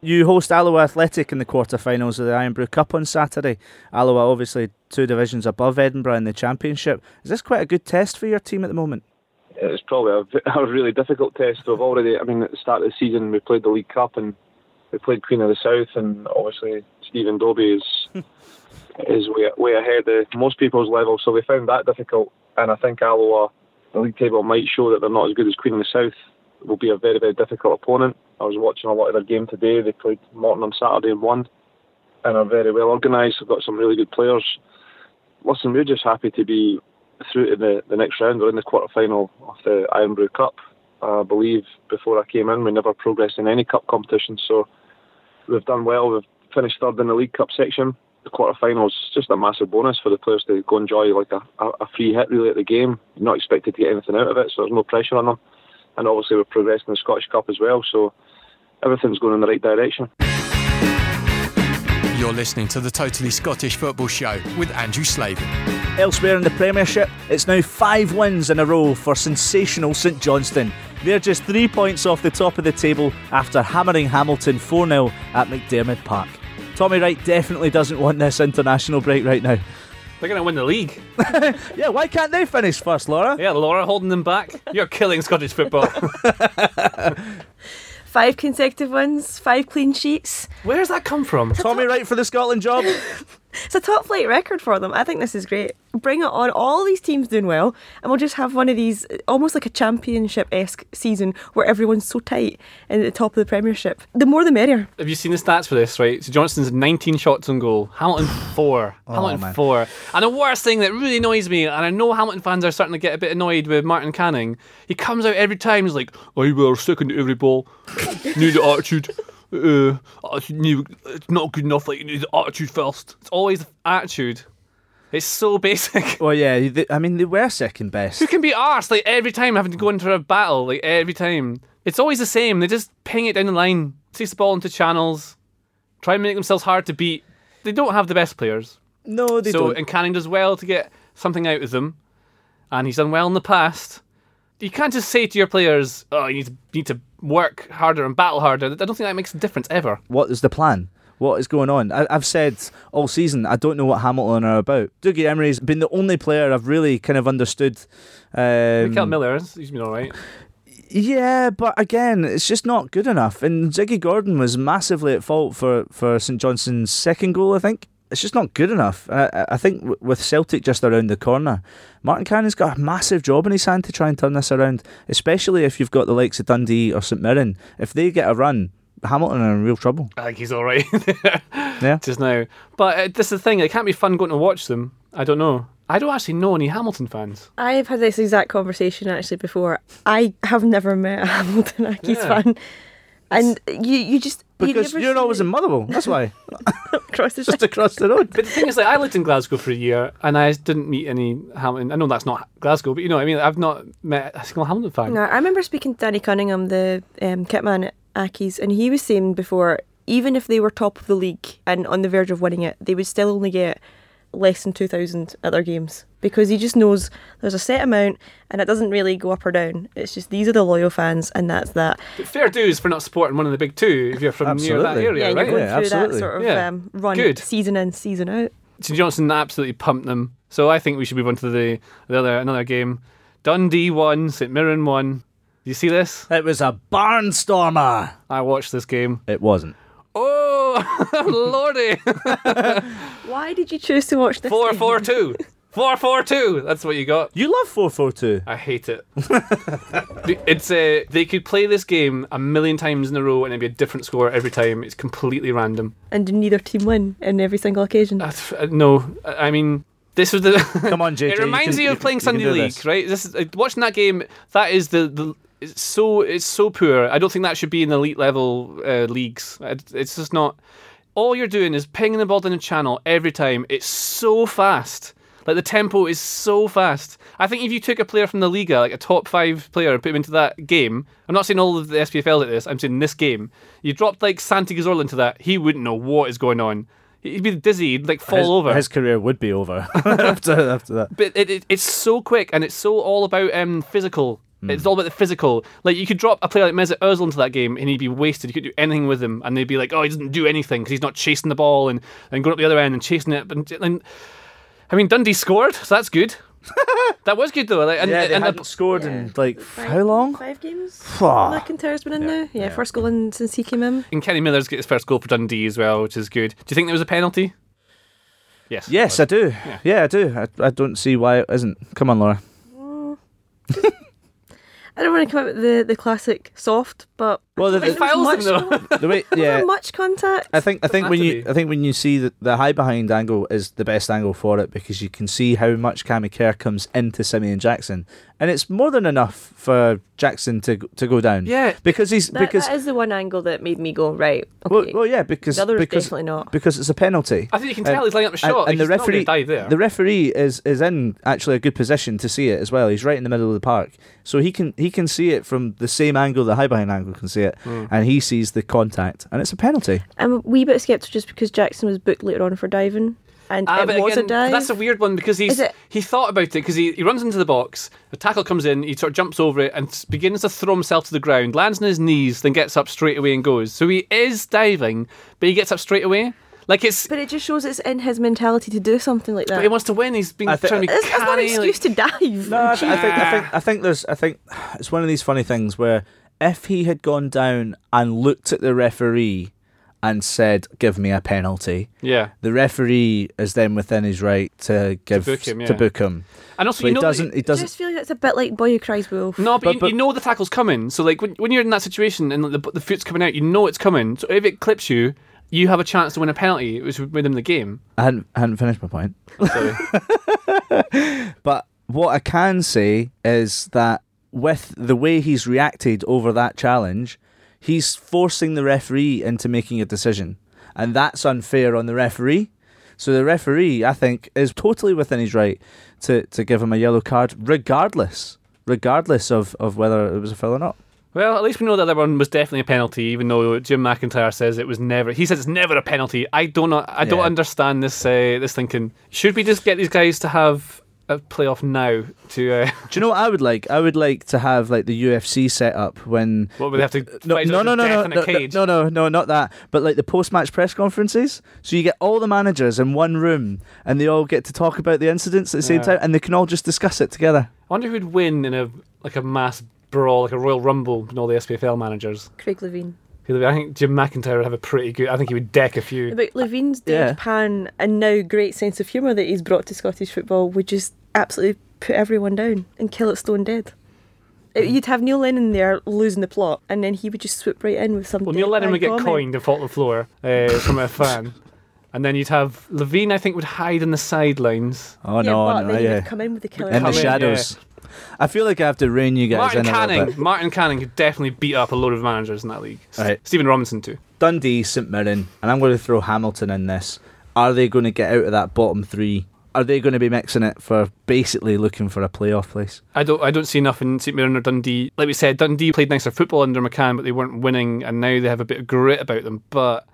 You host Alloa Athletic in the quarter-finals of the Irn-Bru Cup on Saturday. Alloa obviously two divisions above Edinburgh in the Championship. Is this quite a good test for your team at the moment? It's probably a, a really difficult test. We've already, I mean, at the start of the season we played the League Cup and we played Queen of the South, and obviously Stephen Dobbie is is way way ahead of most people's level. So we found that difficult and I think Alloa, league table might show that they're not as good as Queen of the South. Will be a very very difficult opponent. I was watching a lot of their game today. They played Morton on Saturday and won, and are very well organised. They've got some really good players. Listen, we're just happy to be through to the, the next round. We're in the quarter final of the Irn-Bru Cup. I believe before I came in, we never progressed in any cup competition, so we've done well. We've finished third in the League Cup section, the quarterfinals, it's just a massive bonus for the players to go enjoy like a, a, a free hit really at the game. You're not expected to get anything out of it, so there's no pressure on them. And obviously we're progressing in the Scottish Cup as well, so everything's going in the right direction. You're listening to the Totally Scottish Football Show with Andrew Slavin. Elsewhere in the Premiership, it's now five wins in a row for sensational St Johnstone. They're just three points off the top of the table after hammering Hamilton 4 0 at McDiarmid Park. Tommy Wright definitely doesn't want this international break right now. They're going to win the league. yeah, why can't they finish first, Laura? Yeah, Laura holding them back. You're killing Scottish football. Five consecutive wins, five clean sheets. Where's that come from? Tommy Wright for the Scotland job. It's a top flight record for them. I think this is great. Bring it on. All these teams doing well, and we'll just have one of these almost like a championship esque season where everyone's so tight in the top of the Premiership. The more the merrier. Have you seen the stats for this, right? So Johnstone's 19 shots on goal, Hamilton 4. Oh, Hamilton man. 4. And the worst thing that really annoys me, and I know Hamilton fans are starting to get a bit annoyed with Martin Canning, he comes out every time, he's like, I will second to every ball. Need the attitude. Uh, it's not good enough, like, you need the attitude first. It's always the attitude. It's so basic. Well, yeah, they, I mean, they were second best. Who can be arsed like every time having to go into a battle, like every time? It's always the same. They just ping it down the line, chase the ball into channels, try and make themselves hard to beat. They don't have the best players. No, they so, don't. and Canning does well to get something out of them, and he's done well in the past. You can't just say to your players, "Oh, you need to you need to work harder and battle harder." I don't think that makes a difference ever. What is the plan? What is going on? I, I've said all season, I don't know what Hamilton are about. Dougie Imrie's been the only player I've really kind of understood. Um, Mickel Miller, he's been all right. Yeah, but again, it's just not good enough. And Ziggy Gordon was massively at fault for, for St Johnstone's second goal, I think. It's just not good enough. I, I- I think w- with Celtic just around the corner, Martin Canning's got a massive job in his hand to try and turn this around, especially if you've got the likes of Dundee or St Mirren. If they get a run, Hamilton are in real trouble. I think he's all right Yeah. just now. But uh, this is the thing; it can't be fun going to watch them. I don't know. I don't actually know any Hamilton fans. I've had this exact conversation actually before. I have never met a Hamilton Accies Yeah. fan. And you, you just Because you're see always it in Motherwell. That's why. across the just across the road. But the thing is, like, I lived in Glasgow for a year, and I didn't meet any Hamilton. I know that's not Glasgow, but you know, what I mean, I've not met a single Hamilton fan. No, I remember speaking to Danny Cunningham, the um, kitman at Accies, and he was saying before, even if they were top of the league and on the verge of winning it, they would still only get less than 2,000 at their games because he just knows there's a set amount and it doesn't really go up or down. It's just these are the loyal fans and that's that. But fair dues for not supporting one of the big two if you're from near that area, yeah, and right? you're going Yeah, through absolutely. that sort of Yeah. um, run Good. season in, season out. St Johnstone absolutely pumped them. So I think we should move on to the, the other another game. Dundee won, St Mirren won. Do you see this? It was a barnstormer. I watched this game. It wasn't. Oh, lordy! Why did you choose to watch this? Four game? four two. Four four two. That's what you got. You love 442. I hate it. it's uh, they could play this game a million times in a row and it'd be a different score every time. It's completely random. And neither team win in every single occasion? Uh, no, I I mean this was the. Come on, JJ. it reminds you me can- of playing you Sunday League, this. right? This is uh, watching that game. That is the the. It's so it's so poor. I don't think that should be in elite level uh, leagues. It's just not. All you're doing is pinging the ball down the channel every time. It's so fast. Like the tempo is so fast. I think if you took a player from the Liga, like a top five player, and put him into that game, I'm not saying all of the SPFL like this. I'm saying this game. You dropped like Santi Cazorla into that, he wouldn't know what is going on. He'd be dizzy. He'd like fall his, over. His career would be over after, after that. But it, it, it's so quick and it's so all about um, physical. It's all about the physical. Like you could drop a player like Mesut Ozil into that game and he'd be wasted. You could do anything with him, and they'd be like, "Oh, he doesn't do anything because he's not chasing the ball and, and going up the other end and chasing it." But and, I mean, Dundee scored, so that's good. that was good though. Like, and, yeah, they and hadn't scored in like how long? Five games? Phew. McIntyre's been in now? Yeah, first goal in since he came in. and Kenny Miller's got his first goal for Dundee as well, which is good. Do you think there was a penalty? Yes. Yes, I do. Yeah, I do. I, I don't see why it isn't. Come on, Laura. Mm. I don't want to come out with the, the classic soft, but Well, the, Was the, there much- though. the way, yeah, much contact? I think I think when you be. I think when you see the, the high behind angle is the best angle for it because you can see how much Cammy Kerr comes into Simeon Jackson and it's more than enough for Jackson to to go down. Yeah. because he's That, because that is the one angle that made me go right. well, Okay. well, yeah, because the other because definitely not. because it's a penalty. I think you can tell he's lining up the shot. and like, the he's not referee dive there. the referee is is in actually a good position to see it as well. He's right in the middle of the park, so he can he can see it from the same angle the high behind angle can see it, Hmm. and he sees the contact, and it's a penalty. I'm a wee bit sceptical just because Jackson was booked later on for diving, and Ah, it but was again, a dive. That's a weird one because he's he thought about it because he, he runs into the box, the tackle comes in, he sort of jumps over it and begins to throw himself to the ground, lands on his knees, then gets up straight away and goes. So he is diving, but he gets up straight away. Like it's, But it just shows it's in his mentality to do something like that. but he wants to win. He's been I thi- trying to be That's, that's not an excuse like- to dive. No, I, th- I think I think I think there's I think it's one of these funny things where if he had gone down and looked at the referee and said, "Give me a penalty," Yeah. the referee is then within his right to give to book him, to yeah. book him. And also, So you he know that- doesn't he I doesn't I just feel like it's a bit like Boy Who Cries Wolf. No, but, But- you, but- you know the tackle's coming. So like when, when you're in that situation and the, the foot's coming out, you know it's coming. So if it clips you, you have a chance to win a penalty, which would win them the game. I hadn't, I hadn't finished my point. Sorry. But what I can say is that with the way he's reacted over that challenge, he's forcing the referee into making a decision. And that's unfair on the referee. So the referee, I think, is totally within his right to, to give him a yellow card, regardless, regardless of, of whether it was a foul or not. well, at least we know that the other one was definitely a penalty, even though Jim McIntyre says it was never. He says it's never a penalty. I don't know. I don't understand this. Uh, this thinking. Should we just get these guys to have a playoff now? To uh, Do you know what I would like? I would like to have like the UFC set up when what would they have to? no, fight no, no, no, no, no, no, no, no, not that. But like the post-match press conferences, so you get all the managers in one room, and they all get to talk about the incidents at the same Yeah. time, and they can all just discuss it together. I wonder who'd win in a like a mass brawl, like a Royal Rumble, with all the SPFL managers. Craig Levein. I think Jim McIntyre would have a pretty good. I think he would deck a few. But Levein's Yeah. deadpan and now great sense of humour that he's brought to Scottish football would just absolutely put everyone down and kill it stone dead. It- You'd have Neil Lennon there losing the plot, and then he would just swoop right in with some. Well, Neil Lennon would get comment. coined and fall to the floor uh, from a fan. And then you'd have Levein, I think, would hide in the sidelines. Oh yeah, no, but no, then yeah, come in with the killer. in the come in, shadows. I feel like I have to rein you guys Martin in a little bit. Martin Canning could definitely beat up a load of managers in that league. Right. Stephen Robinson too. Dundee, St Mirren, and I'm going to throw Hamilton in this. Are they going to get out of that bottom three? Are they going to be mixing it for basically looking for a playoff place? I don't, I don't see enough in St Mirren or Dundee. Like we said, Dundee played nicer football under McCann, but they weren't winning, and now they have a bit of grit about them. But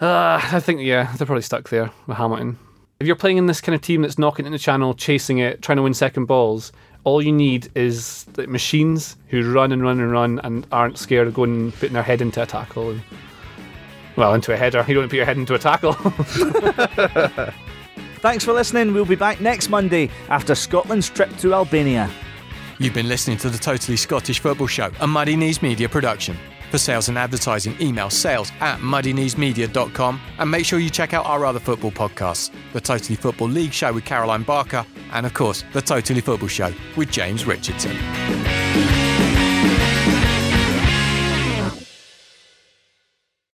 uh, I think, yeah, they're probably stuck there with Hamilton. If you're playing in this kind of team that's knocking it in the channel, chasing it, trying to win second balls, all you need is like, machines who run and run and run and aren't scared of going and putting their head into a tackle. And, well, into a header. You don't put your head into a tackle. Thanks for listening. We'll be back next Monday after Scotland's trip to Albania. You've been listening to the Totally Scottish Football Show, a Muddy Knees Media production. For sales and advertising, email sales at muddykneesmedia.com and make sure you check out our other football podcasts the Totally Football League Show with Caroline Barker, and of course, the Totally Football Show with James Richardson.